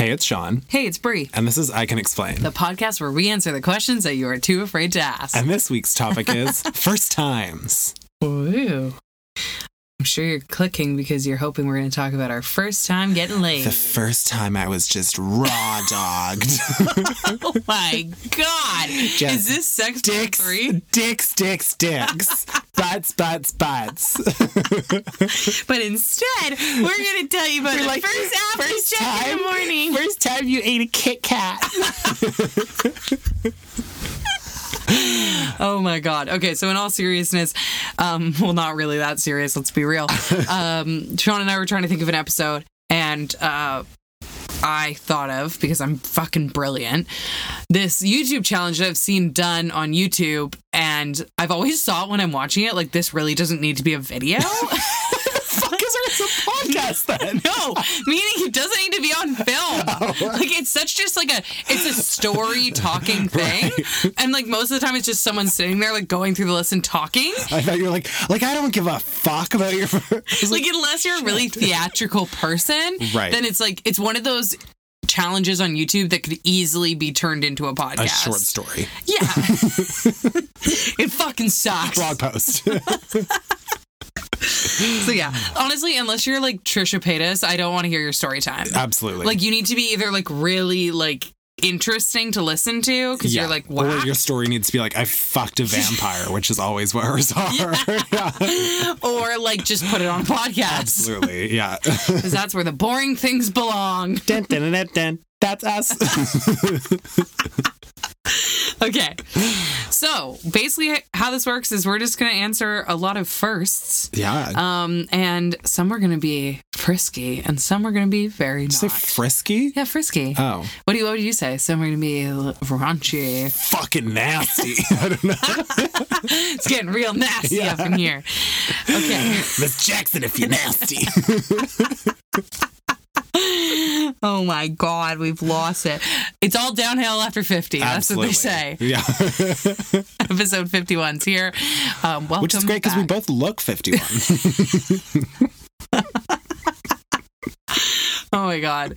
Hey, it's Sean, Hey, it's Brie, and this is I Can Explain. the podcast where we answer the questions that you are too afraid to ask. And this week's topic is first times. Ooh. I'm sure you're clicking because you're hoping we're going to talk about our first time getting laid. The first time I was just raw dogged. oh my god! Just Is this sex dicks, three? dicks, dicks, dicks. butts, butts, butts. But instead, we're going to tell you about We're the like, first after first check in time? the morning. First time you ate a Kit Kat. Oh my god. Okay, so in all seriousness, um, well, not really that serious. Let's be real. Um, Sean and I were trying to think of an episode, and uh, I thought of because I'm fucking brilliant. This YouTube challenge that I've seen done on YouTube, and I've always thought when I'm watching it, like this really doesn't need to be a video. There a podcast then? No, meaning it doesn't need to be on film. Like it's such just like a it's a story talking thing, and like most of the time it's just someone sitting there like going through the list and talking. I thought you were like, like I don't give a fuck about your. like unless you're a really theatrical person, Right. Then it's like it's one of those challenges on YouTube that could easily be turned into a podcast. a short story. Yeah. it fucking sucks. Blog post. So yeah, honestly, unless you're like Trisha Paytas, I don't want to hear your story time. Absolutely. Like you need to be either like really like interesting to listen to because you're like Or wow, your story needs to be like, I fucked a vampire, which is always what hers are. Yeah. or like just put it on a podcast Absolutely. Yeah. because that's where the boring things belong. dun, dun, dun, dun. That's us. Okay. So basically, how this works is we're just going to answer a lot of firsts. yeah. Um, and some are going to be frisky and some are going to be very not. Say frisky? yeah, frisky. Oh. What do you what would you say? Some are going to be raunchy. Fucking nasty. I don't know. It's getting real nasty up in here. Okay. Miss Jackson, if you're nasty. Oh my God, we've lost it. It's all downhill after 50. That's what they say. Yeah. Episode 51's here. Um, welcome Which is great because we both look 51. Oh my God.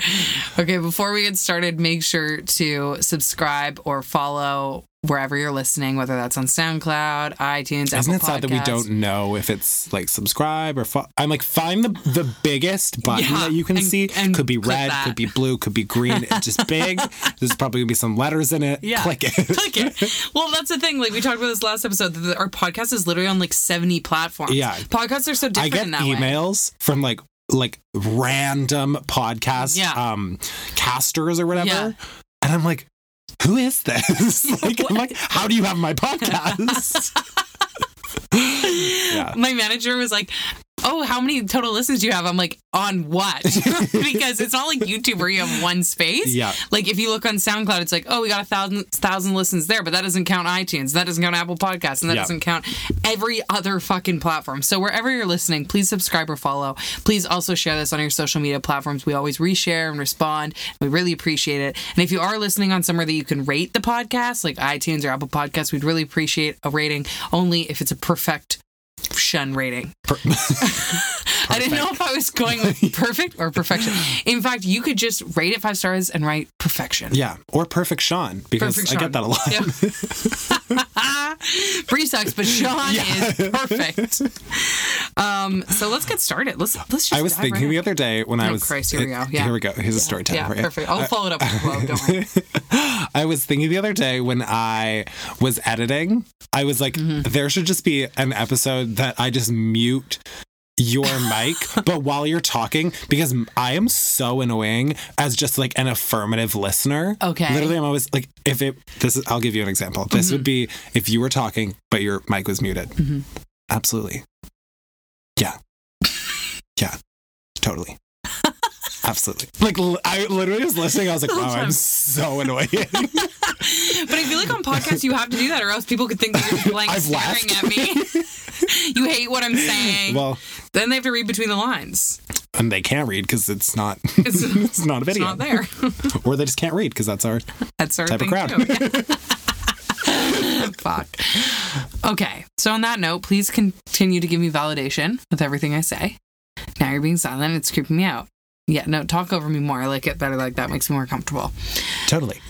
Okay, before we get started, make sure to subscribe or follow wherever you're listening, whether that's on SoundCloud, iTunes, Isn't Apple it sad that we Podcasts. don't know if it's like subscribe or fo- I'm like find the the biggest button Yeah, that you can and- see. and could be click red, that. could be blue, could be green. It's just big. There's probably gonna be some letters in it. Yeah. Click it. Click it. Well, that's the thing. Like we talked about this last episode. That our podcast is literally on like 70 platforms. Yeah. Podcasts are so different. I different get in that way. emails from like like random podcast Yeah. um casters or whatever. Yeah. And I'm like, who is this? like I'm like, how do you have my podcast? yeah. My manager was like, "Oh, how many total listens do you have?" I'm like, "On what?" because it's not like YouTube where you have one space. Yeah. Like if you look on SoundCloud, it's like, "Oh, we got a thousand thousand listens there," but that doesn't count iTunes, that doesn't count Apple Podcasts, and that Yeah. doesn't count every other fucking platform. So wherever you're listening, please subscribe or follow. Please also share this on your social media platforms. We always reshare and respond. We really appreciate it. And if you are listening on somewhere that you can rate the podcast, like iTunes or Apple Podcasts, we'd really appreciate a rating. Only if it's a perfect shun rating. I didn't know if I was going with perfect or perfection. In fact, you could just rate it five stars and write perfection. Yeah. Or perfect Sean. Because Perfect I get that a lot. Yeah. Bree sucks, but Sean is perfect. Um, so let's get started. Let's let's just. I was thinking right the in. other day when I Oh, was Christ, here we go. Yeah. Here we go. Here's a story time Yeah, for you. perfect. I'll follow it up with a. Don't worry. I was thinking the other day when I was editing, I was like, Mm-hmm. there should just be an episode that I just mute your mic, but while you're talking, because I am so annoying as just like an affirmative listener. Okay. Literally, I'm always like, if it, this is, I'll give you an example. This Mm-hmm. would be if you were talking, but your mic was muted. Absolutely. Yeah. Yeah. Totally. Absolutely. Like, I literally was listening. I was like, wow, I'm so annoying. But I feel like on podcasts you have to do that, or else people could think that you're just blank I've staring laughed. at me. you hate what I'm saying. well, then they have to read between the lines. and they can't read because it's not It's, it's not a it's video not there. or they just can't read because that's our That's our Type of crowd. too. Fuck. Okay. So on that note, please continue to give me validation with everything I say. Now you're being silent. It's creeping me out. Yeah, no, talk over me more. I like it better like that. Makes me more comfortable. Totally.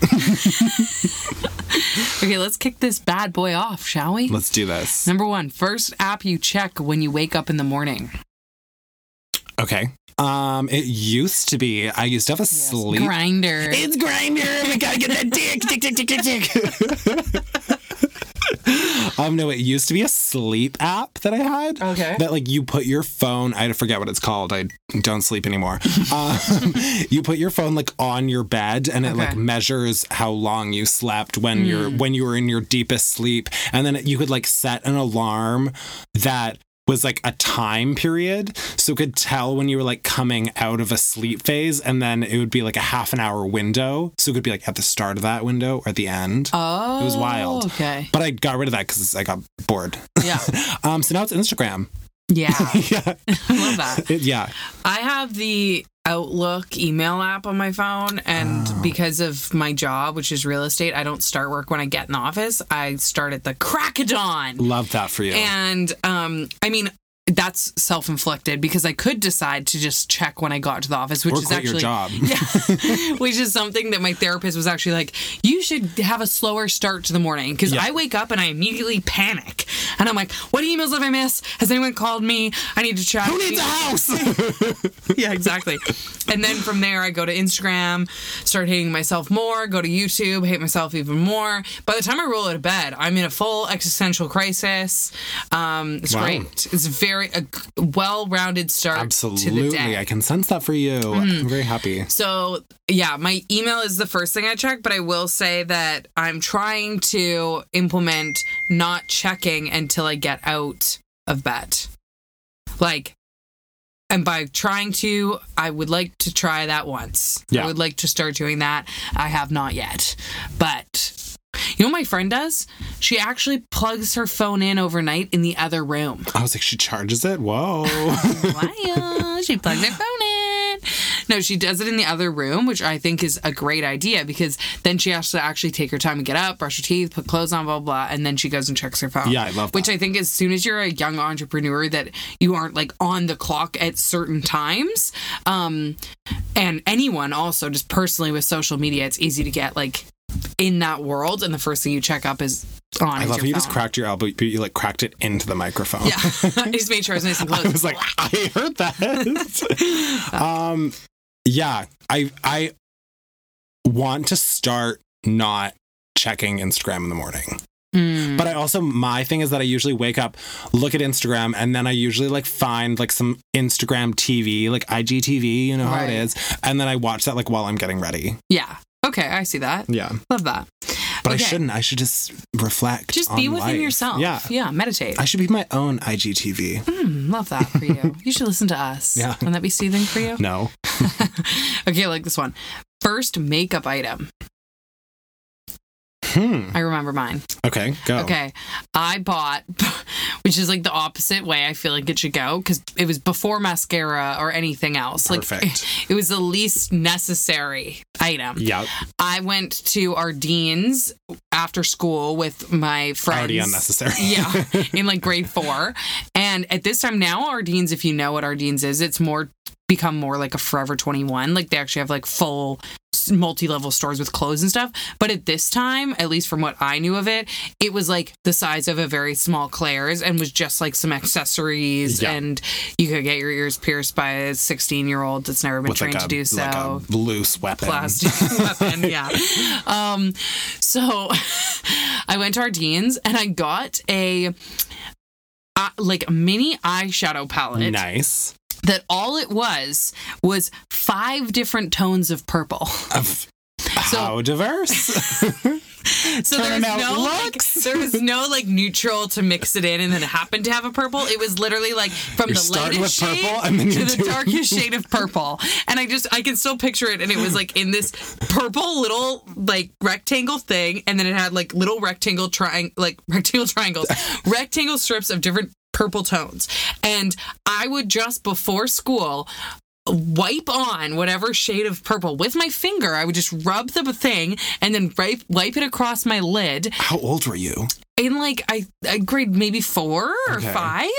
Okay, let's kick this bad boy off, shall we? Let's do this. Number one, first app you check when you wake up in the morning. Okay. Um, it used to be I used to have a sleep. Grindr. It's Grindr. We gotta get that dick, dick, dick, dick, dick, dick. um, no, it used to be a sleep app that I had. Okay. That like you put your phone. I forget what it's called. I don't sleep anymore. um, you put your phone like on your bed, and it like measures how long you slept when you're when you were in your deepest sleep, and then you could like set an alarm that was like a time period so it could tell when you were like coming out of a sleep phase and then it would be like a half an hour window so it could be like at the start of that window or at the end oh, It was wild. Okay. but i got rid of that because i got bored Yeah. um so now it's instagram Yeah. yeah I love that. It- yeah I have the Outlook email app on my phone, and Oh. because of my job, which is real estate, I don't start work when I get in the office. I start at the crack of dawn. love that for you And um, I mean, that's self-inflicted because I could decide to just check when I got to the office, which or is actually your job yeah, which is something that my therapist was actually like, you should have a slower start to the morning because Yeah. I wake up and I immediately panic, and I'm like, what emails have I missed? Has anyone called me? I need to check. who needs a house yeah, exactly. and then from there, I go to Instagram, start hating myself more, go to YouTube, hate myself even more. By the time I roll out of bed, I'm in a full existential crisis. Um, it's Wow. great. It's very a well rounded start to the absolutely day. Mm-hmm. i can sense that for you i'm very happy So, yeah, my email is the first thing I check, but I will say that I'm trying to implement not checking until I get out of bed. Like, and by trying to, I would like to try that once. Yeah. I would like to start doing that. I have not yet. But you know what my friend does? She actually plugs her phone in overnight in the other room. i was like she charges it whoa Wow, she plugs her phone in. No, she does it in the other room, which I think is a great idea because then she has to actually take her time and get up, brush her teeth, put clothes on, blah, blah, blah, and then she goes and checks her phone. Yeah, I love Which. I think as soon as you're a young entrepreneur that you aren't like on the clock at certain times, um, and anyone also just personally with social media, it's easy to get like in that world and the first thing you check up is on i love how you just cracked your elbow you like cracked it into the microphone Yeah, I just made sure I was nice and close. I was like, I heard that. um, yeah, I I want to start not checking Instagram in the morning. Mm. But I also my thing is that I usually wake up, look at Instagram, and then I usually like find like some Instagram TV, like IGTV, you know how it is, and then I watch that like while I'm getting ready. Yeah. Okay, I see that. Yeah, Love that. but I shouldn't. I should just reflect. Just be within life. yourself. Yeah, Yeah, meditate. I should be my own IGTV. Hmm, love that for you. you should listen to us. Yeah. Wouldn't that be soothing for you? No, Okay, I like this one. First makeup item. Hmm. I remember mine. Okay, go. Okay. I bought, which is like the opposite way I feel like it should go because it was before mascara or anything else. Perfect. Like it was the least necessary item. Yep. I went to Ardene's after school with my friends. Already unnecessary. yeah, in like grade four. And at this time now, Ardene's, if you know what Ardene's is, it's more become more like a Forever 21. Like they actually have like full multi level stores with clothes and stuff. But at this time, at least from what I knew of it, it was like the size of a very small Claire's and was just like some accessories. Yeah. And you could get your ears pierced by a 16 year old that's never been With trained like a, to do so like a loose weapon. plastic weapon. Yeah. Um, so I went to Ardene's and I got a uh, like mini eyeshadow palette Nice. That all it was was five different tones of purple. Of- how diverse. So there was no like, there was no like neutral to mix it in and then it happened to have a purple. It was literally like from You're the lightest with shade purple and then to you're the doing- darkest shade of purple. And I just I can still picture it and it was like in this purple little like rectangle thing and then it had like little rectangle triang like rectangle triangles, rectangle strips of different purple tones. And I would just before school wipe on whatever shade of purple with my finger. I would just rub the thing and then wipe, it across my lid. how old were you? In like I, I grade maybe four or Okay. five,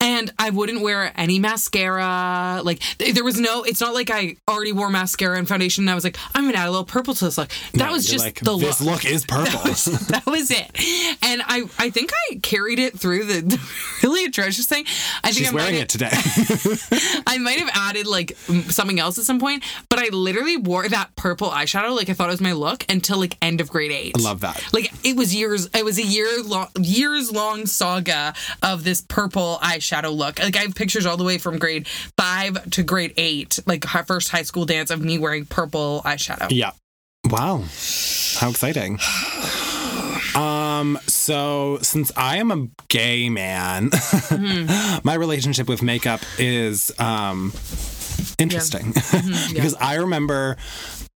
and I wouldn't wear any mascara. Like th- there was no. It's not like I already wore mascara and foundation. and I was like, I'm gonna add a little purple to this look. That No, was just like, the this look. look is purple. that was it. And I, I think I carried it through the, the really atrocious thing. I think She's I wearing might it today. I might have added like something else at some point, but I literally wore that purple eyeshadow like I thought it was my look until like end of grade eight. I love that. Like it was years. It was a year long, years long saga of this purple eyeshadow look. Like I have pictures all the way from grade five to grade eight, like her first high school dance of me wearing purple eyeshadow. Yeah. Wow. How exciting. Um, so since I am a gay man, my relationship with makeup is um interesting. because I remember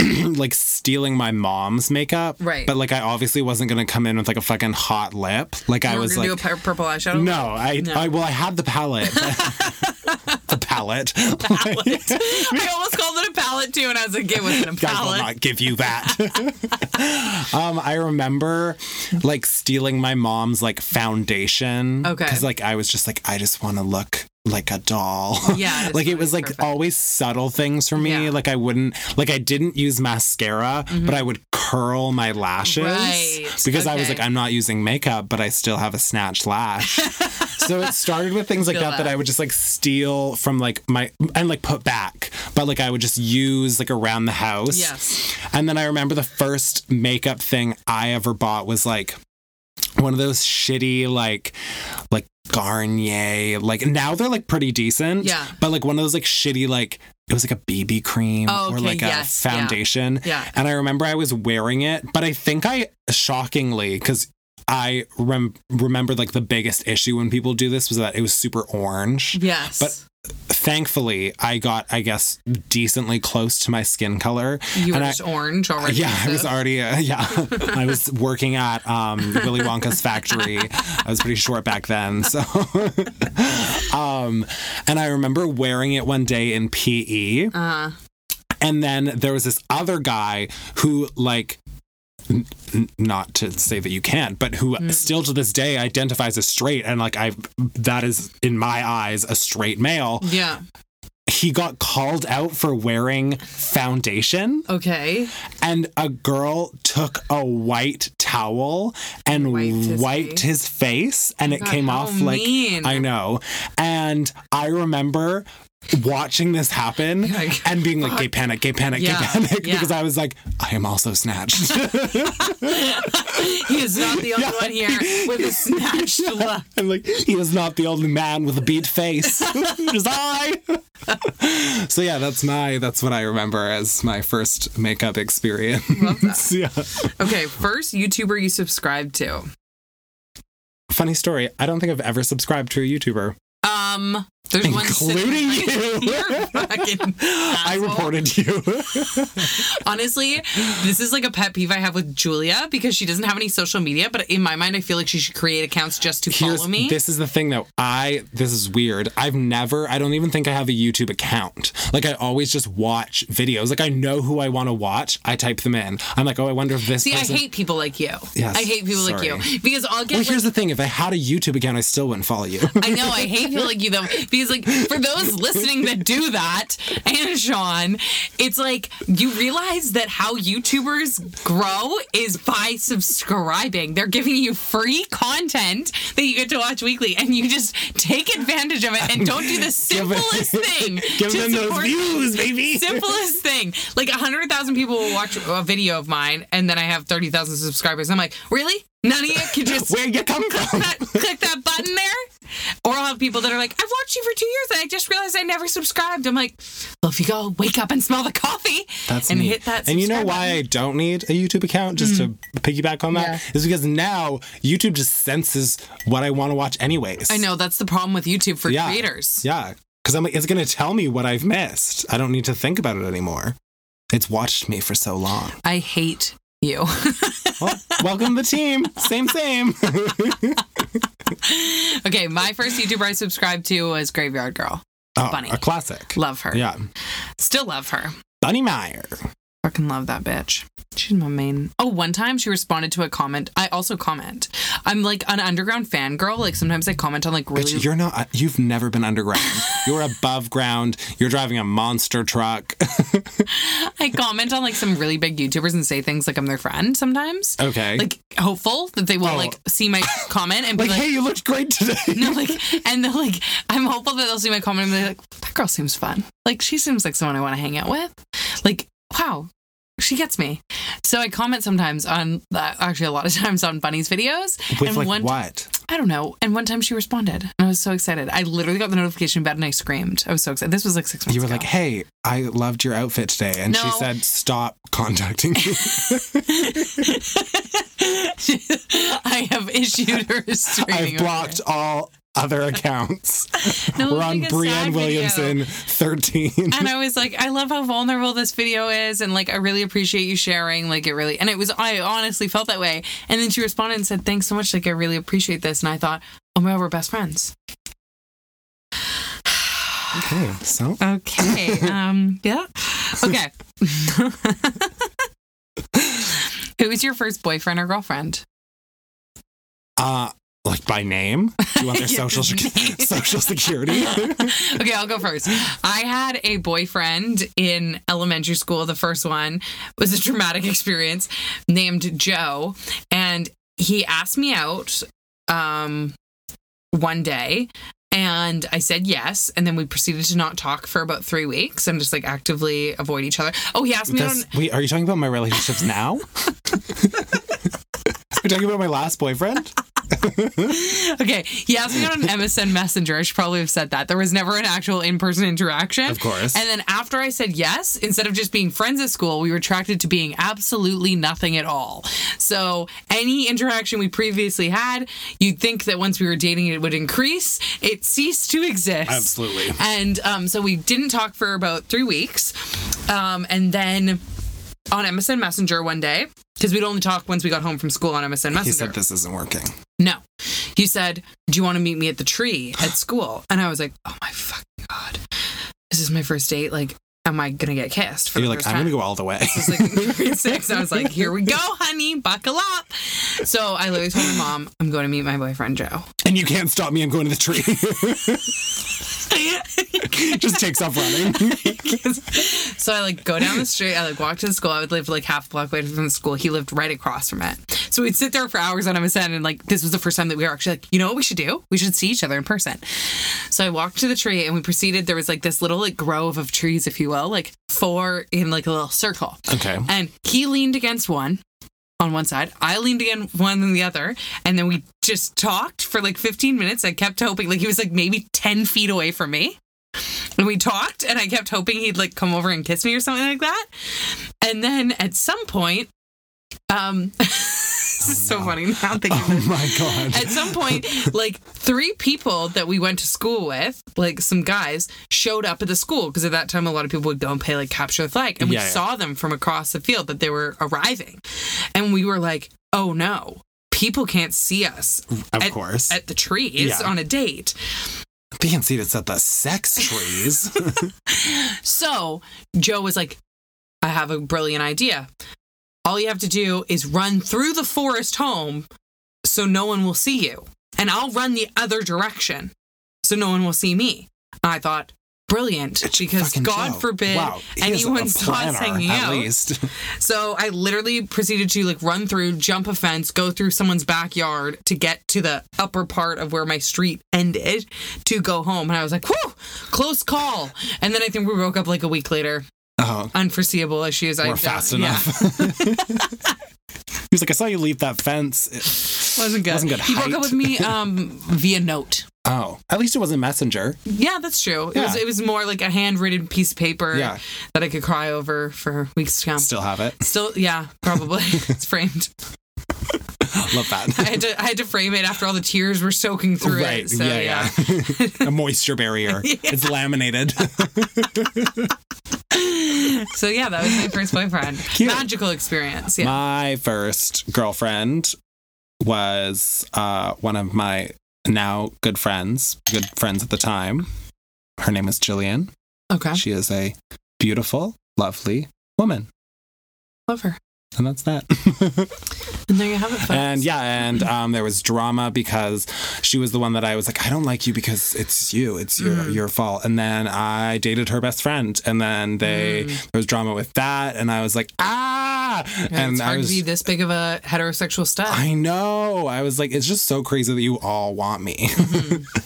like stealing my mom's makeup. Right. But like I obviously wasn't gonna come in with like a fucking hot lip. Like I You were was like do a pu- purple eyeshadow. no, I, I well I had the palette. the palette. palette. I almost called it a palette too, and I was like, it wasn't a I will not give you that. um, I remember like stealing my mom's like foundation. Okay. Because like I was just like, I just want to look like a doll. Yeah, like it was like perfect. always subtle things for me. Yeah. Mm-hmm. Like I wouldn't like I didn't use mascara, but I would curl my lashes. Right, Because I was like, I'm not using makeup, but I still have a snatched lash. so it started with things like that, that that. I would just like steal from like my and like put back. But like I would just use like around the house. Yes. And then I remember the first makeup thing I ever bought was like one of those shitty like like Garnier like now they're like pretty decent. Yeah. But like one of those like shitty like it was like a BB cream Oh, or okay, like yes, a yeah. foundation. Yeah. And I remember I was wearing it, but I think I shockingly because I rem- remember like the biggest issue when people do this was that it was super orange. Yes. But thankfully, I got, I guess, decently close to my skin color. you were and I- orange already. yeah, I was already, uh, yeah, I was working at um, Willy Wonka's factory. I was pretty short back then. So, um, and I remember wearing it one day in PE. Uh, And then there was this other guy who, like, not to say that you can't, but who Mm. still to this day identifies as straight, and like I, that is in my eyes a straight male. yeah. He got called out for wearing foundation, Okay. and a girl took a white towel and Wiped his wiped face? his face, and it God, came off like mean. I know, and I remember. Watching this happen Like, and being like, gay panic, gay panic, Yeah, gay panic, yeah. because I was like, I am also snatched. He is not the only Yeah. one here with a snatched look. and like, he is not the only man with a beat face. it is I. so yeah, that's my, that's what I remember as my first makeup experience. Love that. yeah. Okay, first YouTuber you subscribed to. Funny story. I don't think I've ever subscribed to a YouTuber, Um, there's one including sitting- you. Fucking I reported you. Honestly, this is like a pet peeve I have with Julia because she doesn't have any social media, but in my mind, I feel like she should create accounts just to Here's follow me. this is the thing though. I this is weird. I've never. I don't even think I have a YouTube account. Like I always just watch videos. Like I know who I want to watch. I type them in. I'm like, oh, I wonder if this. See, person... I hate people like you. Yes, I hate people like you because I'll get Well, like, here's the thing. If I had a YouTube account, I still wouldn't follow you. I know I hate people like you though because like for those listening that do that and Sean, it's like you realize that how YouTubers grow is by subscribing. They're giving you free content that you get to watch weekly, and you just take advantage of it and don't do the simplest thing. Give them those views, baby. Simplest thing. Like a hundred thousand people will watch a video of mine, and then I have thirty thousand subscribers. I'm like, really? None of you can just Where you come click from? that, click that button there. Or I'll have people that are like, I've watched you for two years and I just realized I never subscribed. I'm like, well, if you go wake up and smell the coffee That's and me. hit that And you know why button. I don't need a YouTube account? Just to mm. piggyback on that, Yeah. is because now YouTube just senses what I want to watch anyways. I know that's the problem with YouTube for Yeah. creators. Yeah, because I'm like, it's gonna tell me what I've missed. I don't need to think about it anymore. It's watched me for so long. I hate you. Well, welcome to the team. Same, same. okay, my first YouTuber I subscribed to was Graveyard Girl. Oh, Bunny. a classic. Love her. Yeah, Still love her. Bunny Meyer. fucking love that bitch. She's my main. Oh, one time she responded to a comment. I also comment. I'm like an underground fangirl. Like sometimes I comment on like really. Bitch, you're not. Uh, you've never been underground. you're above ground. You're driving a monster truck. I comment on like some really big YouTubers and say things like I'm their friend sometimes. okay. Like hopeful that they will Oh. like see my comment and be like, like, hey, you looked great today. no, like, and they're like, I'm hopeful that they'll see my comment and be like, that girl seems fun. Like, she seems like someone I want to hang out with. Like, wow, she gets me. So I comment sometimes on, uh, actually, a lot of times on Bunny's videos. With and like one, what? I don't know. And one time she responded, and I was so excited. I literally got the notification about and I screamed. I was so excited. This was like six months You were ago. like, hey, I loved your outfit today. And she said, stop contacting me. I have issued her a restraining I've blocked all other accounts. No, We're on Brianne sad video. Williamson 13. and I was like, I love how vulnerable this video is, and like, I really appreciate you sharing. Like, it really, and it was, I honestly felt that way. And then she responded and said, "Thanks so much. Like, I really appreciate this." And I thought, oh my god, we're best friends. okay, so Okay. um. Yeah. Okay. Who was your first boyfriend or girlfriend? uh like by name? Do You want their social social security? okay, I'll go first. I had a boyfriend in elementary school. The first one was a traumatic experience named Joe. And he asked me out um, one day. And I said yes. And then we proceeded to not talk for about three weeks and just like actively avoid each other. Oh, he asked me on. Wait, are you talking about my relationships now? You're talking about my last boyfriend? Okay, he asked me on MSN Messenger. I should probably have said that. There was never an actual in person interaction. Of course. And then after I said yes, instead of just being friends at school, we retracted to being absolutely nothing at all. So any interaction we previously had, you'd think that once we were dating, it would increase. It ceased to exist. Absolutely. And um, so we didn't talk for about three weeks. Um, and then on MSN Messenger one day, because we'd only talk once we got home from school on MSN Messenger. He said this isn't working. No. He said, Do you want to meet me at the tree at school? And I was like, Oh my fucking God. This is my first date. Like, am I going to get kissed? For You're like, I'm gonna go all the way. It was like grade six. I was like, Here we go, honey. Buckle up. So I literally told my mom, I'm going to meet my boyfriend, Joe. and you can't stop me, I'm going to the tree. Just takes off running. so I like go down the street. I like walk to the school. I would live like half a block away from the school. He lived right across from it. So we'd sit there for hours on MSN, and like this was the first time that we were actually like, you know what we should do? We should see each other in person. So I walked to the tree, and we proceeded. There was like this little like grove of trees, if you will, like four in like a little circle. Okay. And he leaned against one on one side. I leaned against one on the other. And then we just talked for like 15 minutes. I kept hoping, like, he was like maybe 10 feet away from me. And we talked, and I kept hoping he'd like come over and kiss me or something like that. And then at some point, um, this is so funny now thinking Oh my god. at some point, like three people that we went to school with, like some guys, showed up at the school because at that time a lot of people would go and pay like capture the flag, and we Yeah, yeah. saw them from across the field that they were arriving, and we were like, "Oh no, people can't see us of at, course. at the trees Yeah. on a date." See it's at the sex trees. So Joe was like, "I have a brilliant idea. All you have to do is run through the forest home, so no one will see you, and I'll run the other direction, so no one will see me." And I thought, brilliant, because God Joe. forbid wow. anyone a saw us planner, hanging at out. least. So I literally proceeded to like run through, jump a fence, go through someone's backyard to get to the upper part of where my street ended to go home. And I was like, whew, close call. And then I think we broke up like a week later. Oh, Unforeseeable issues. I we're don't- fast yeah. enough. he was like, I saw you leave that fence. It- Wasn't good. Wasn't good He broke up with me um, via note. Oh, at least it wasn't messenger. Yeah, that's true. It was it was more like a handwritten piece of paper Yeah. that I could cry over for weeks to come. Still have it. Still, yeah, probably. it's framed. Love that. I had to I had to frame it after all the tears were soaking through right. it. So yeah, yeah. yeah. a moisture barrier. It's laminated. So yeah, that was my first boyfriend. Cute. Magical experience. Yeah. My first girlfriend was uh, one of my now good friends, good friends at the time. Her name is Jillian. okay. She is a beautiful, lovely woman. Love her. And that's that. And there you have it, folks. and yeah, and um, there was drama because she was the one that I was like, I don't like you because it's you, it's your Mm. your fault. And then I dated her best friend, and then they there was drama with that, and I was like, ah, And and it's I hard was. to be this big of a heterosexual stud. I know. I was like, it's just so crazy that you all want me.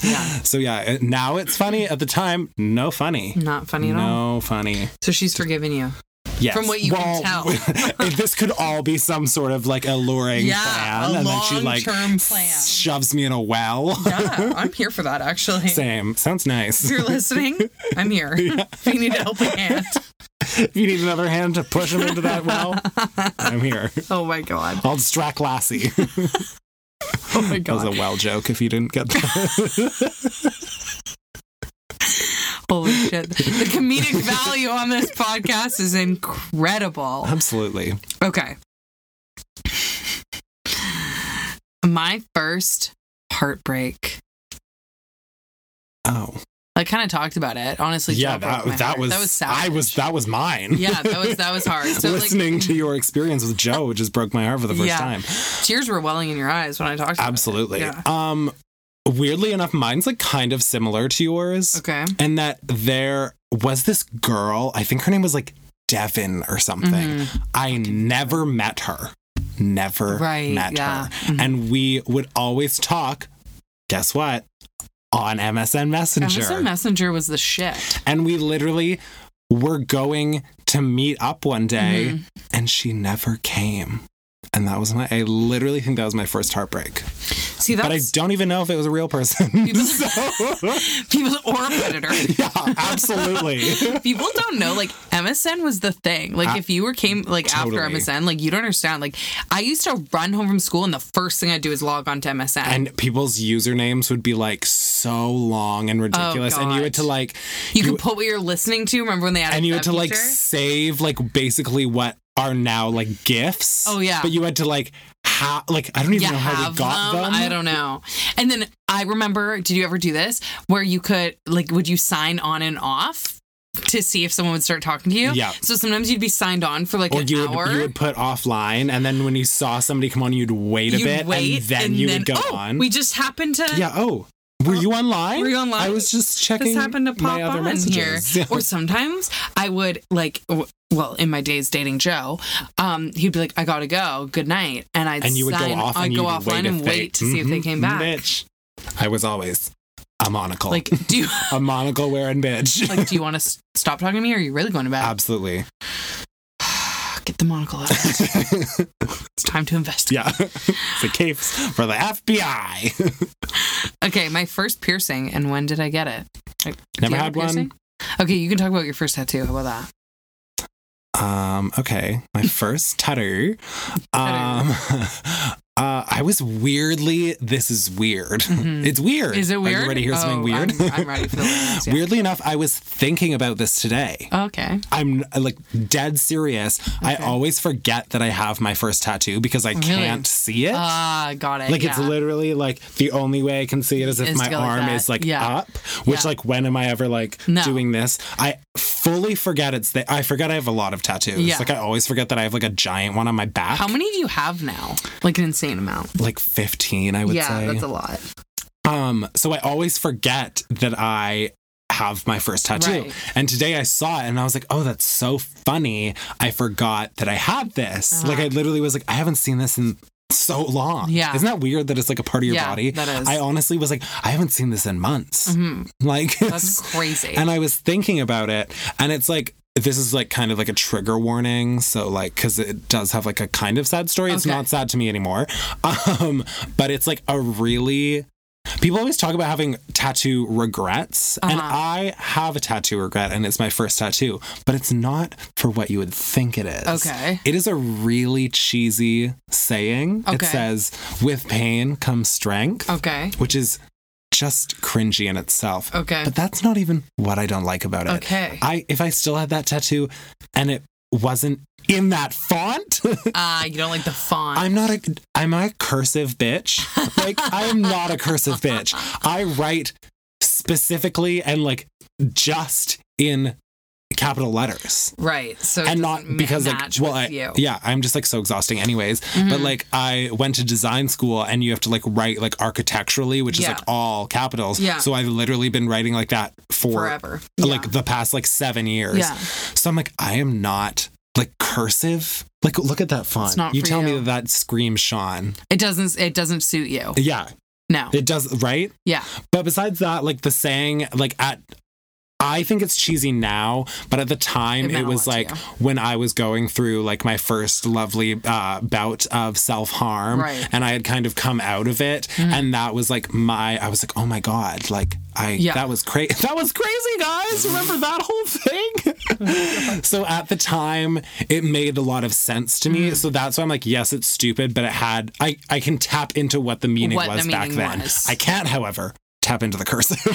yeah. so yeah, now it's funny. At the time, no funny. Not funny at all. No funny. So she's forgiven you. Yes. From what you can tell. this could all be some sort of like alluring Yeah, plan, and then she like plan. shoves me in a well. Yeah, I'm here for that actually. Same. Sounds nice. If you're listening, I'm here. If you need a helping hand. if you need another hand to push him into that well, I'm here. Oh my god. I'll distract Lassie. Oh my god. That was a well joke if you didn't get that. The comedic value on this podcast is incredible. Absolutely. Okay. My first heartbreak. Oh. I kind of talked about it. Honestly, Yeah, that, that heart. was that was I was that was mine. Yeah, that was that was hard. So like Listening to your experience with Joe just broke my heart for the first Yeah. time. tears were welling in your eyes when I talked about Absolutely. it. Yeah. Um weirdly enough, mine's like kind of similar to yours. Okay. And that there was this girl, I think her name was like Devin or something. Mhm. I never met her. Never Right, met yeah. her. Mhm. And we would always talk, guess what? On MSN Messenger. MSN Messenger was the shit. and we literally were going to meet up one day Mm-hmm. and she never came. And that was my, I literally think that was my first heartbreak. See, But I don't even know if it was a real person. So- people or a predator. yeah, absolutely. People don't know like MSN was the thing. Like Uh, if you were came like totally. after MSN, like you don't understand. Like I used to run home from school and the first thing I'd do is log on to MSN. and people's usernames would be like so long and ridiculous. and you had to like, you could put what you're listening to. Remember when they added and you had to like save like basically what are now like gifts. Oh, yeah. But you had to like, ha- like, I don't even you know how we got them? them. I don't know. And then I remember, did you ever do this where you could like would you sign on and off to see if someone would start talking to you? Yeah. So sometimes you'd be signed on for like Or an you hour. would, you would put offline, and then when you saw somebody come on, you'd wait a You'd bit, wait, and then you would go oh, on. We just happened to yeah. Oh, were you online? Were you online? I was just checking. this happened to pop on messages. here. Or sometimes I would like, well, in my days dating Joe, um, he'd be like, "I gotta go, good night," and I'd and you would go sign, off I'd and go offline wait and they, wait to see if they Mhm, came back. Bitch. I was always a monocle. Like, do you a monocle wearing bitch. like, do you want to stop talking to me, or are you really going to bed? Absolutely. Get the monocle out. it's time to investigate. Yeah. it's a case for the FBI. Okay, my first piercing, and when did I get it? Like, Never you have a had one. Okay, you can talk about your first tattoo. How about that? Um, okay. My first tattoo. Um uh I was weirdly this is weird. Mhm. It's weird. Is it Are weird? you ready to hear something Oh, weird? I'm, I'm ready for yeah. Weirdly enough, I was thinking about this today. Okay. I'm like dead serious. I always forget that I have my first tattoo because I Really? can't see it. Ah, got it. like it's literally like the only way I can see it is if my like arm that. is like Yeah. up. Which Yeah. like when am I ever like No. doing this? I fully forget it's there. I forget I have a lot of tattoos. Yeah. Like I always forget that I have like a giant one on my back. How many do you have now? Like an insane amount. Like 15, I would yeah, say. that's a lot. Um, so I always forget that I have my first tattoo. Right. And today I saw it and I was like, oh, that's so funny. I forgot that I had this. Uh-huh. Like I literally was like, I haven't seen this in so long. Yeah. Isn't that weird that it's like a part of your Yeah, body? that is. I honestly was like, I haven't seen this in months. Mhm. Like That's crazy. and I was thinking about it, and it's like this is like kind of like a trigger warning. So like, because it does have like a kind of sad story. It's not sad to me anymore, um, but it's like a really. People always talk about having tattoo regrets, and Uh-huh. I have a tattoo regret, and it's my first tattoo, but it's not for what you would think it is. Okay. It is a really cheesy saying. okay. It says, "With pain comes strength," okay. which is just cringy in itself. Okay. But that's not even what I don't like about it. Okay. I if I still had that tattoo and it wasn't in that font, Ah, you don't like the font. I'm not a I'm a cursive bitch. Like I am not a cursive bitch. I write specifically and like just in capital letters. Right. So and not because like well I, you. yeah i'm just like so exhausting anyways Mm-hmm. but like i went to design school and you have to like write like architecturally which is like all capitals Yeah. so i've literally been writing like that for Forever. like Yeah. the past like seven years Yeah. so i'm like i am not like cursive like look at that font not you tell me that that screams sean It doesn't it doesn't suit you. yeah No. it does right Yeah. but besides that, like the saying, like at I think it's cheesy now, but at the time It it, was like when I was going through like my first lovely uh, bout of self harm, Right. And I had kind of come out of it, and that was like my. I was like, oh my god, like I Yeah. that was crazy. That was crazy, guys. Remember that whole thing? so at the time, it made a lot of sense to me. So that's why I'm like, yes, it's stupid, but it had. I I can tap into what the meaning What the was back then. was. I can't, however. Tap into the cursive.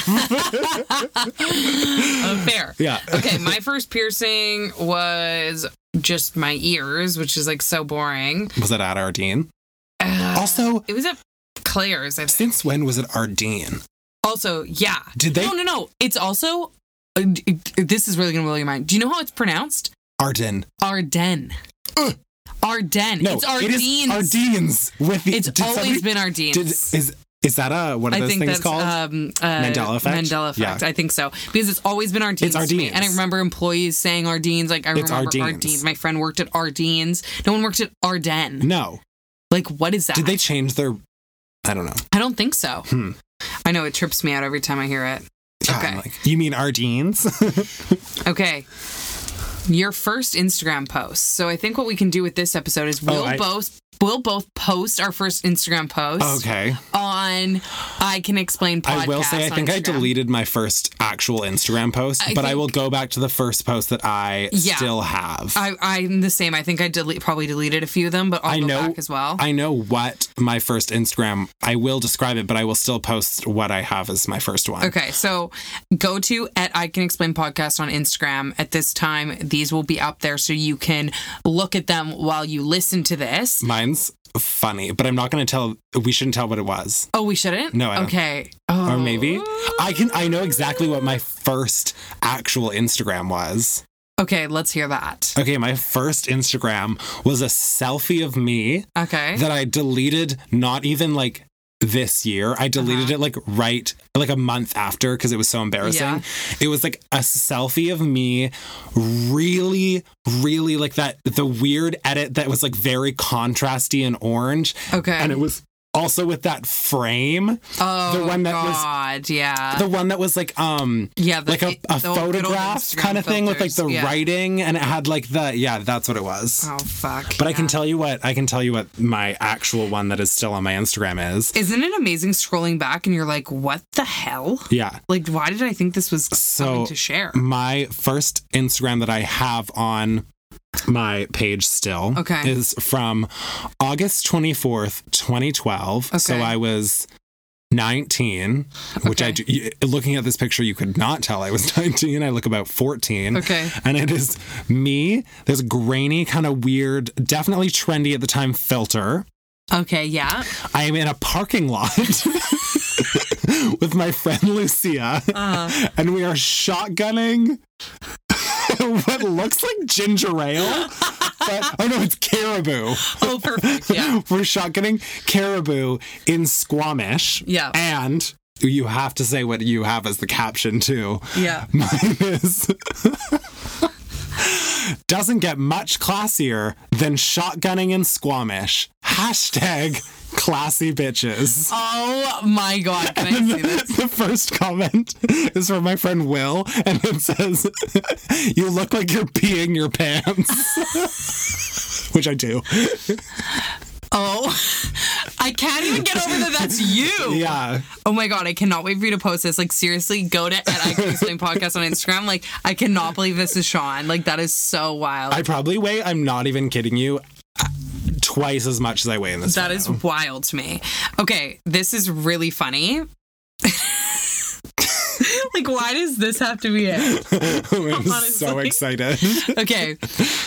Oh, fair. Yeah. okay, my first piercing was just my ears, which is like so boring. Was it at Ardeen? Uh, Also, it was at Claire's, I think. since when was it Ardeen? Also, yeah. Did they- No, no, no. It's also. uh, This is really gonna blow your mind. Do you know how it's pronounced? Arden. Ardennes. Ardennes. No, it's it is with the. It's always somebody- been Ardenes. Did, is is that a what are I those think things that's called? um, uh, Mandela effect? Mandela effect. Yeah. I think so because it's always been Ardenes. It's to me. And I remember employees saying Ardenes. Like I It's remember. Ardenes. My friend worked at Ardenes. No one worked at Ardennes. no. Like what is that? Did they change their? I don't know. I don't think so. Hmm. I know it trips me out every time I hear it. Yeah, Okay. Like, you mean Ardeens? Okay. Your first Instagram post. So I think what we can do with this episode is we'll Oh, I- both we'll both post our first Instagram post okay. on I can explain podcast. I will say, I think I deleted my first actual Instagram post, I but I will go back to the first post that I Yeah. still have. I, I'm the same. I think I delete, probably deleted a few of them, but I'll I go know- back as well. I know what my first Instagram. I will describe it, but I will still post what I have as my first one. Okay, so go to at I Can Explain Podcast on Instagram. At this time, these will be up there so you can look at them while you listen to this. Funny, but I'm not going to tell. We shouldn't tell what it was. Oh, we shouldn't? No. Okay. Oh. Or maybe I can. I know exactly what my first actual Instagram was. Okay, let's hear that. Okay, my first Instagram was a selfie of me Okay. that I deleted. Not even like this year. I deleted Uh-huh. it like right like a month after because it was so embarrassing. Yeah. It was like a selfie of me, really, really like that the weird edit that was like very contrasty and orange. Okay. And it was also with that frame. oh, the one that was- yeah. The one that was like um yeah, the, like a, a the old- good old photograph kind of thing with like the. Yeah. writing and it had like the yeah, that's what it was. Oh, fuck. But I can tell you what I can tell you what my actual one that is still on my Instagram is. Isn't it amazing scrolling back and you're like, what the hell? Yeah. Like, why did I think this was something So to share? my first Instagram that I have on my page still Okay. is from August 24th, 2012. So I was 19, which I do, looking at this picture, you could not tell I was 19. I look about 14. Okay. And it is me. this grainy, kind of weird, definitely trendy at the time filter. Okay, yeah. I am in a parking lot with my friend Lucia, Uh, and we are shotgunning what looks like ginger ale. But, oh no, it's caribou. oh, perfect. Yeah. We're shotgunning caribou in Squamish. Yeah. And you have to say what you have as the caption too. Yeah. Mine is doesn't get much classier than shotgunning in Squamish. Hashtag classy bitches. Oh my God. Can I And see this? the first comment is from my friend Will, and it says, You look like you're peeing your pants. Which I do. Oh, I can't even get over that that's you. Yeah. Oh my God. I cannot wait for you to post this. Like, seriously, go to at I Explain Podcast on Instagram. Like, I cannot believe this is Sean. Like, that is so wild. I probably wait, I'm not even kidding you, twice as much as I weigh in this That is photo. wild to me. Okay, this is really funny. like, why does this have to be it? I'm so honestly. excited. Okay,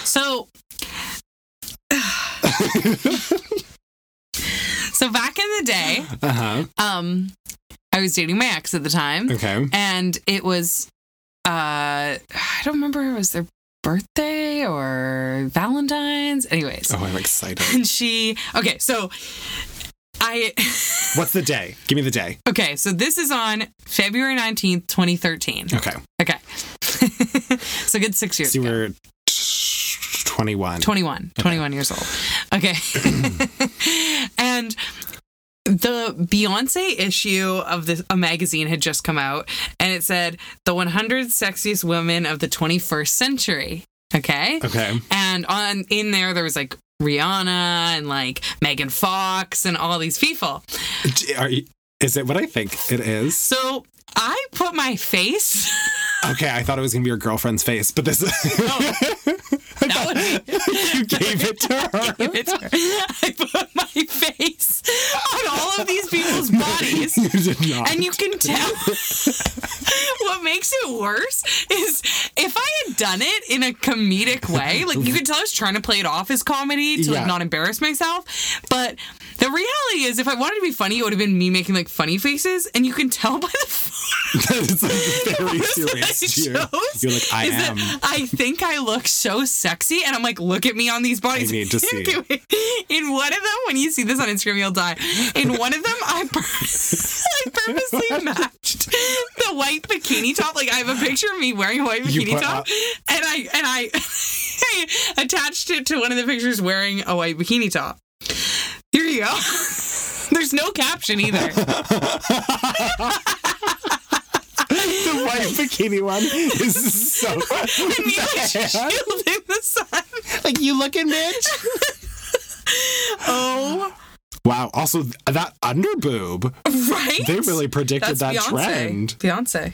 so. so back in the day, Uh huh. um, I was dating my ex at the time, Okay. and it was uh, I don't remember it was their birthday or Valentine's. Anyways, Oh, I'm excited. and she okay, so I What's the day? Give me the day. okay, so this is on February nineteenth, twenty thirteen. Okay. Okay, so good six years. See, ago. we're t- 21. 21, 21 years old. Okay. and the Beyonce issue of this a magazine had just come out and it said the 100 sexiest women of the 21st century. Okay? Okay. And on in there there was like Rihanna and like Megan Fox and all these people. Are you, is it what I think it is? So I put my face Okay, I thought it was gonna be your girlfriend's face, but this be you gave it to her. It's- I put my face on all of these people's bodies. you did not. And you can tell what makes it worse is if I had done it in a comedic way, like you could tell I was trying to play it off as comedy to Yeah. like not embarrass myself. But the reality is if I wanted to be funny, it would have been me making like funny faces. And you can tell by the it's like very photos that I serious to chose You're like, I am. I think I look so sexy, and I'm like, look at me on these bodies. I need to see. In one of them, when you see this on Instagram, you'll die. In one of them, I, pur- I purposely matched the white bikini top. Like I have a picture of me wearing a white bikini top, up- and I and I, I attached it to one of the pictures wearing a white bikini top. Here you go. There's no caption either. the white bikini one is so. And me like shielding the sun. Like you looking, bitch. Oh, Wow. Also, that under boob, right. they really predicted That's that Beyonce. trend. Beyonce.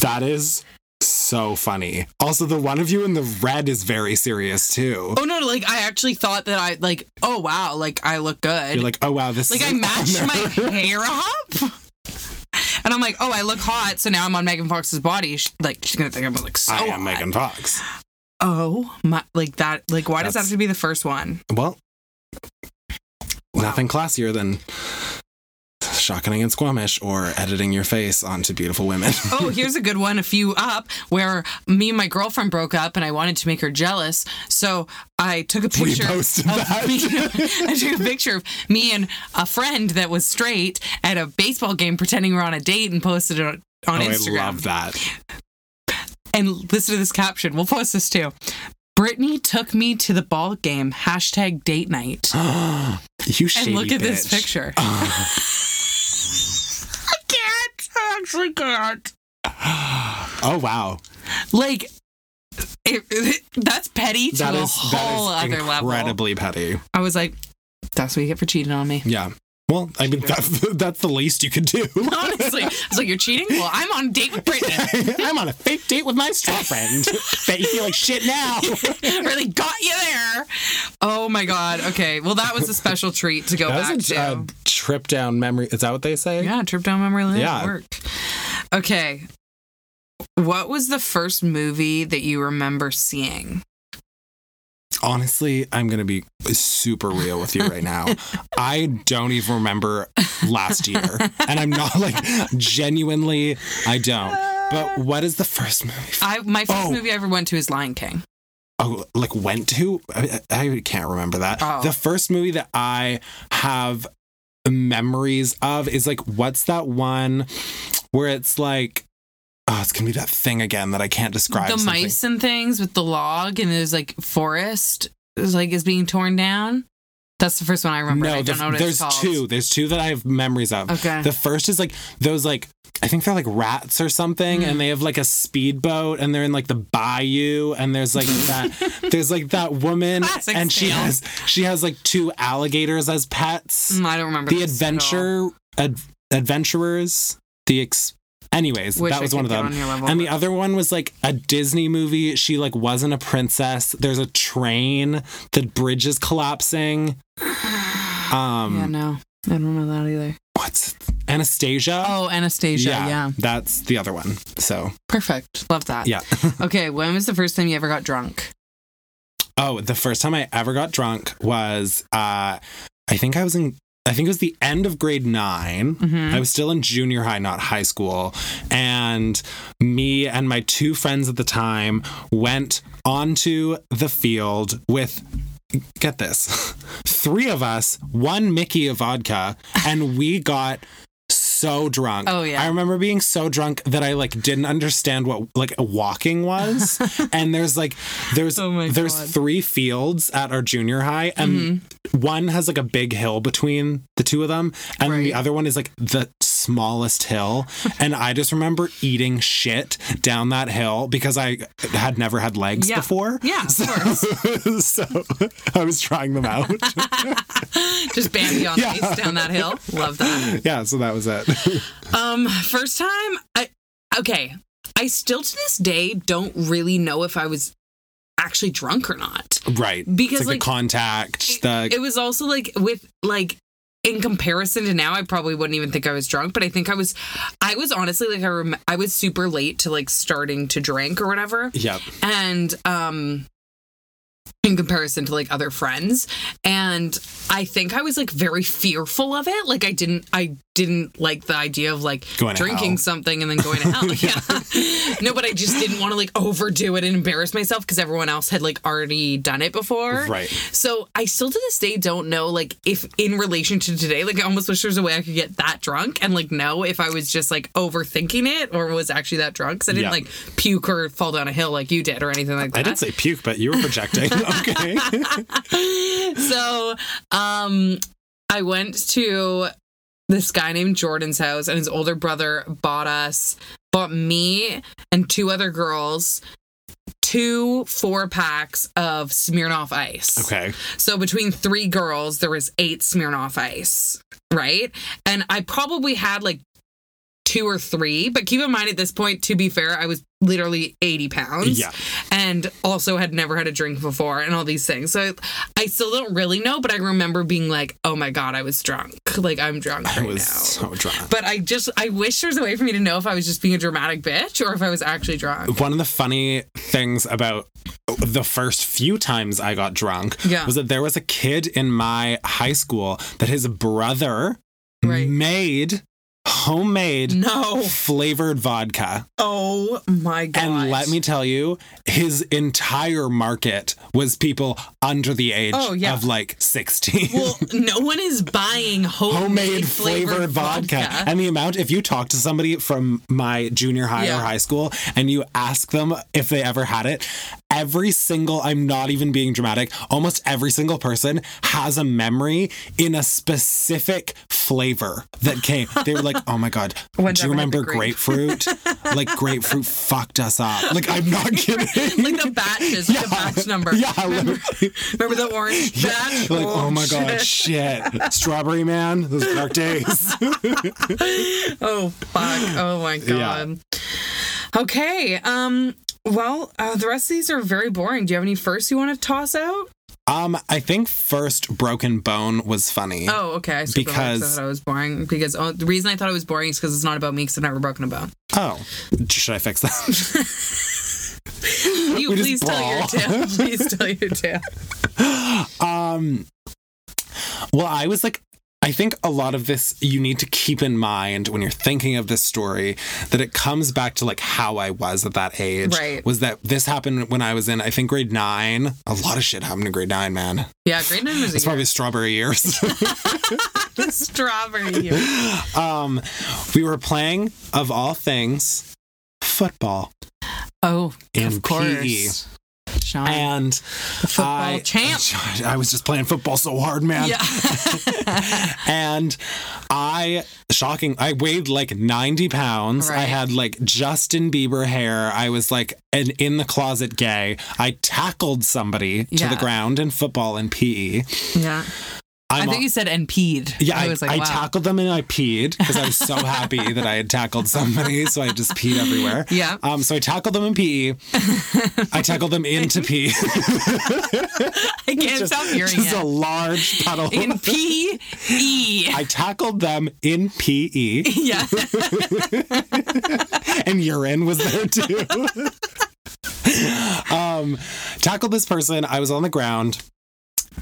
That is so funny. Also, the one of you in the red is very serious too. Oh no, like I actually thought that I like. Oh wow, like I look good. You're like, oh wow, this Like is I matched honor. my hair up. And I'm like, oh, I look hot, so now I'm on Megan Fox's body. She, like she's gonna think I'm like so. I am hot. Megan Fox. Oh my, like that. Like why does that have to be the first one? Well, nothing classier than shocking and squamish or editing your face onto beautiful women. Oh, here's a good one. A few up, where me and my girlfriend broke up, and I wanted to make her jealous, so I took a We picture. posted of that. Me, I took a picture of me and a friend that was straight at a baseball game, pretending we're on a date, and posted it on, on oh, Instagram. I love that. And listen to this caption. We'll post this too. Brittany took me to the ball game. Hashtag date night. you shady And look at this picture. I can't. I actually can't. Oh wow, Like, it, it- that's petty to that a whole is other level. incredibly petty. I was like, that's what you get for cheating on me. Yeah. Well, I mean, that's, that's the least you could do. Honestly, I was like, you're cheating? Well, I'm on a date with Brittany. I'm on a fake date with my straw friend. Bet you feel like shit now. really got you there. Oh my God. Okay. Well, that was a special treat to go That back was to. a, a trip down memory. Is that what they say? Yeah, trip down memory lane. Yeah. Work. Okay. What was the first movie that you remember seeing? Honestly, I'm going to be super real with you right now. I don't even remember last year. And I'm not like genuinely, I don't. But what is the first movie? I my first Oh. movie I ever went to is Lion King. Oh, like went to? I, I can't remember that. Oh. The first movie that I have memories of is like, what's that one where it's like, oh, it's to be that thing again that I can't describe. the something. mice and things with the log and there's like forest is like is being torn down. That's the first one I remember. No, I the- don't know what there's it's called. two. There's two that I have memories of. Okay. The first is like those like I think they're like rats or something, Mm. and they have like a speedboat, and they're in like the bayou, and there's like that. there's like that woman, Classic and she has she has like two alligators as pets. Mm, I don't remember the this at all. adventure ad, adventurers. The ex. Anyways, Wish that was one of them. on and the other one was like a Disney movie. She like wasn't a princess. There's a train. The bridge is collapsing. Um, yeah, no, I don't know that either. what's Anastasia? Oh, Anastasia. Yeah. that's the other one. So perfect. Love that. yeah. Okay, when was the first time you ever got drunk? oh, the first time I ever got drunk was uh I think I was in I think it was the end of grade 9 Mm-hmm. I was still in junior high, not high school. And me and my two friends at the time went onto the field with, get this, three of us, one Mickey of vodka, and we got so drunk. Oh, yeah. I remember being so drunk that I like didn't understand what like walking was. and there's like there's Oh there's God. Mm-hmm. three fields at our junior high and one has like a big hill between the two of them and the other one is like the smallest hill and I just remember eating shit down that hill because I had never had legs Yeah. before. Yeah, of So, course. so I was trying them out. Just Bambi on Yeah. ice down that hill. Love that. yeah, so that was it. Um, first time, I okay. I still to this day don't really know if I was actually drunk or not. right. Because, it's like, like, the contact, the It was also like with like in comparison to now, I probably wouldn't even think I was drunk, but I think I was. I was honestly like I rem- I was super late to like starting to drink or whatever, Yep. and um. In comparison to like other friends, and I think I was like very fearful of it. Like I didn't, I didn't like the idea of like drinking hell. something and then going to hell. yeah. no, but I just didn't want to like overdo it and embarrass myself because everyone else had like already done it before. Right. So I still to this day don't know like if in relation to today, like I almost wish there was a way I could get that drunk and like know if I was just like overthinking it or was actually that drunk. Cause I didn't Yeah. like puke or fall down a hill like you did or anything like that. I didn't say puke, but you were projecting. okay. so um I went to this guy named Jordan's house and his older brother bought us bought me and two other girls two four packs of Smirnoff ice. Okay. So between three girls, there was eight Smirnoff Ice, right? And I probably had like two or three, but keep in mind at this point, to be fair, I was literally 80 pounds. Yeah. And also had never had a drink before and all these things. So I still don't really know, but I remember being like, oh my God, I was drunk. Like I'm drunk I right was now. so drunk. but I just, I wish there was a way for me to know if I was just being a dramatic bitch or if I was actually drunk. One of the funny things about the first few times I got drunk Yeah. was that there was a kid in my high school that his brother Right. made homemade No. flavored vodka. Oh my God. And let me tell you, his entire market was people under the age Oh, yeah. of like 16. Well, no one is buying homemade, homemade flavored, vodka. And the amount, if you talk to somebody from my junior high Yeah. or high school and you ask them if they ever had it, every single, I'm not even being dramatic, almost every single person has a memory in a specific flavor that came. They were like, oh my God, One's do you ever had the remember grape." grapefruit? like grapefruit fucked us up. Like, I'm not kidding. like the batches, like the batch number. Yeah, remember, remember the orange batch? Like, oh my god, shit. shit. Strawberry man, those dark days. Oh fuck! Oh my god. Okay. Um. Well, uh, the rest of these are very boring. Do you have any first you want to toss out? Um, I think first Broken Bone was funny. Oh, okay. I Because- I thought I was boring because oh, the reason I thought it was boring is because it's not about me because I've never broken a bone. Oh, should I fix that? You We please tell your tale. Please tell your tale. um, well, I was like, I think a lot of this you need to keep in mind when you're thinking of this story that it comes back to like how I was at that age. Right. Was that this happened when I was in, I think, grade nine? A lot of shit happened in grade nine, man. Yeah, grade nine was a It's probably strawberry years. year. strawberry. years. um, we were playing, of all things, football Oh, in of course. Sean, And the football I, champ. I was just playing football so hard, man. Yeah. and I, shocking, I weighed like 90 pounds. I had like Justin Bieber hair. I was like an in the closet gay. I tackled somebody to the ground in football and PE. yeah. I'm I think a- you said NP'd. yeah, I, I was like, I wow. tackled them and I peed because I was so happy that I had tackled somebody. So I just peed everywhere. Yeah. Um, so I tackled them in PE. I tackled them into PE. I can't just, stop hearing just it. a large puddle. In PE. I tackled them in PE, Yeah. and urine was there too. um, tackled this person. I was on the ground.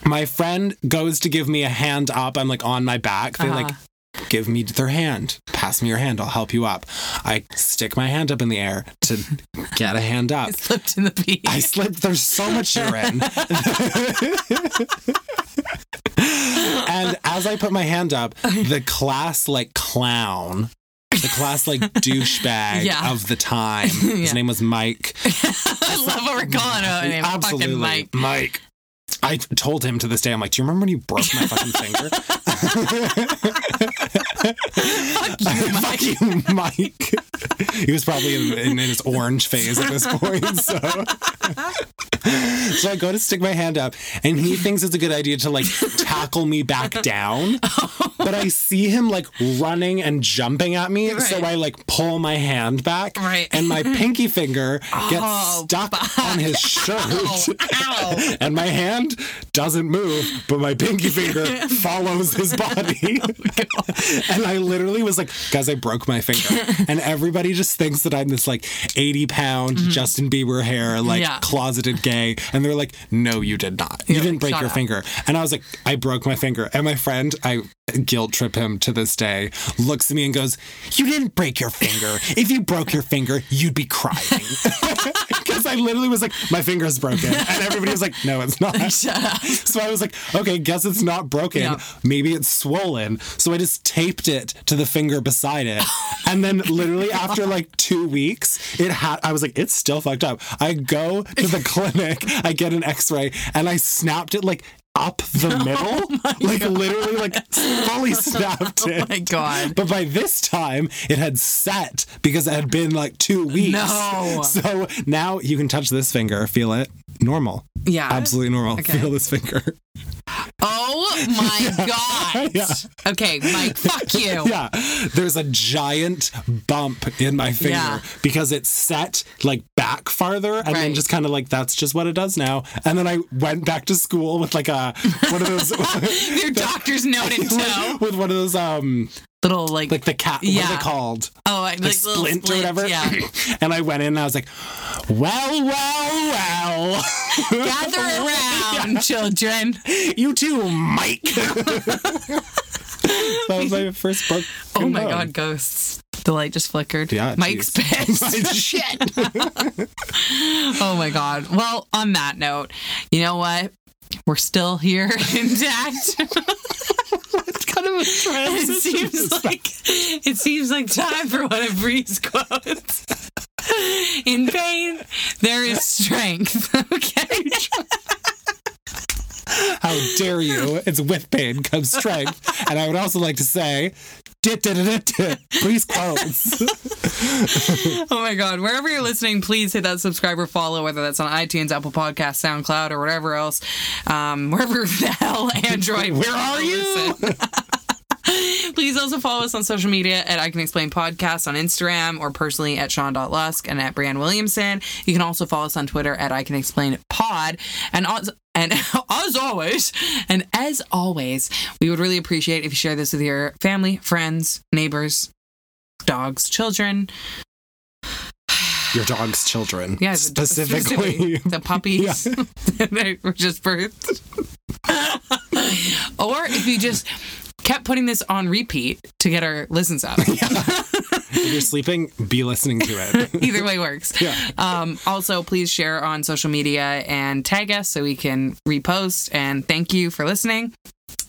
My friend goes to give me a hand up. I'm like on my back. They like Uh-huh. give me their hand. Pass me your hand. I'll help you up. I stick my hand up in the air to get a hand up. I Slipped in the pee. I slipped. There's so much urine. and as I put my hand up, the class like clown, the class like douchebag Yeah. of the time. His Yeah. name was Mike. I love what we're calling him. Name, Absolutely, Fucking Mike. Mike. I told him to this day, I'm like, do you remember when you broke my fucking finger? Fuck you, Mike. he was probably in, in, in his orange phase at this point. So. so I go to stick my hand up, and he thinks it's a good idea to like tackle me back down. Oh. But I see him like running and jumping at me. So I like pull my hand back. Right. And my pinky finger gets Oh, stuck on his shirt. Ow. And my hand doesn't move, but my pinky finger follows his body. and I literally was like, guys, I broke my finger. And everybody just thinks that I'm this like 80 pound Justin Bieber hair, like Mm-hmm. Yeah. closeted gay. And they're like, no, you did not. You You're didn't like, break your up." finger. And I was like, I broke my finger. And my friend, I guilt trip him to this day, looks at me and goes, You didn't break your finger. If you broke your finger, you'd be crying. Because I literally was like, My finger's broken. And everybody was like, No, it's not. So I was like, okay, guess it's not broken. Yeah. Maybe it's swollen. So I just taped it to the finger beside it. and then literally after like two weeks, it had I was like, it's still fucked up. I go to the clinic, I get an x-ray, and I snapped it like up the middle. like literally like fully snapped it. Oh my god. But by this time, it had set because it had been like two weeks. No. So now you can touch this finger, feel it. Normal. Yeah. Absolutely normal. Okay. Feel this finger. Oh my god. Yeah. Okay, Mike, fuck you. Yeah. There's a giant bump in my finger Yeah. because it's set like back farther and then just kind of like that's just what it does now. And then I went back to school with like a one of those Your doctor's note in tow. with one of those um Little like, like the cat what are Yeah. they called? oh, like, Like little splint, or whatever. Yeah. and I went in and I was like, well, well, well. Gather around, children. you too, Mike. that was my first book. Oh my god, ghosts. The light just flickered. Yeah, Mike's geez. pissed. Shit. Oh my god. Well, on that note, you know what? We're still here intact. Kind of a it seems like it seems like time for one of Bree's quotes. In pain, there is strength. Okay. How dare you? It's with pain comes strength. And I would also like to say, please close. Oh my god. Wherever you're listening, please hit that subscribe or follow, whether that's on iTunes, Apple Podcasts, SoundCloud, or whatever else. Um, wherever the hell Android. Where are you? Please also follow us on social media at I Can Explain Podcast on Instagram or personally at Sean.Lusk and at Brianne Williamson. You can also follow us on Twitter at I Can Explain Pod. And as, and as always, and as always, we would really appreciate if you share this with your family, friends, neighbors, dogs, children. Your dog's children. Yeah, the- specifically. the puppies that were just birthed. or if you just kept putting this on repeat to get our listens up. If you're sleeping, be listening to it. Either way works. Yeah. Um, also, please share on social media and tag us so we can repost. And thank you for listening.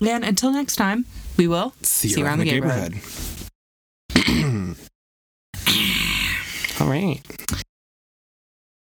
And until next time, we will See you around the neighborhood. All right.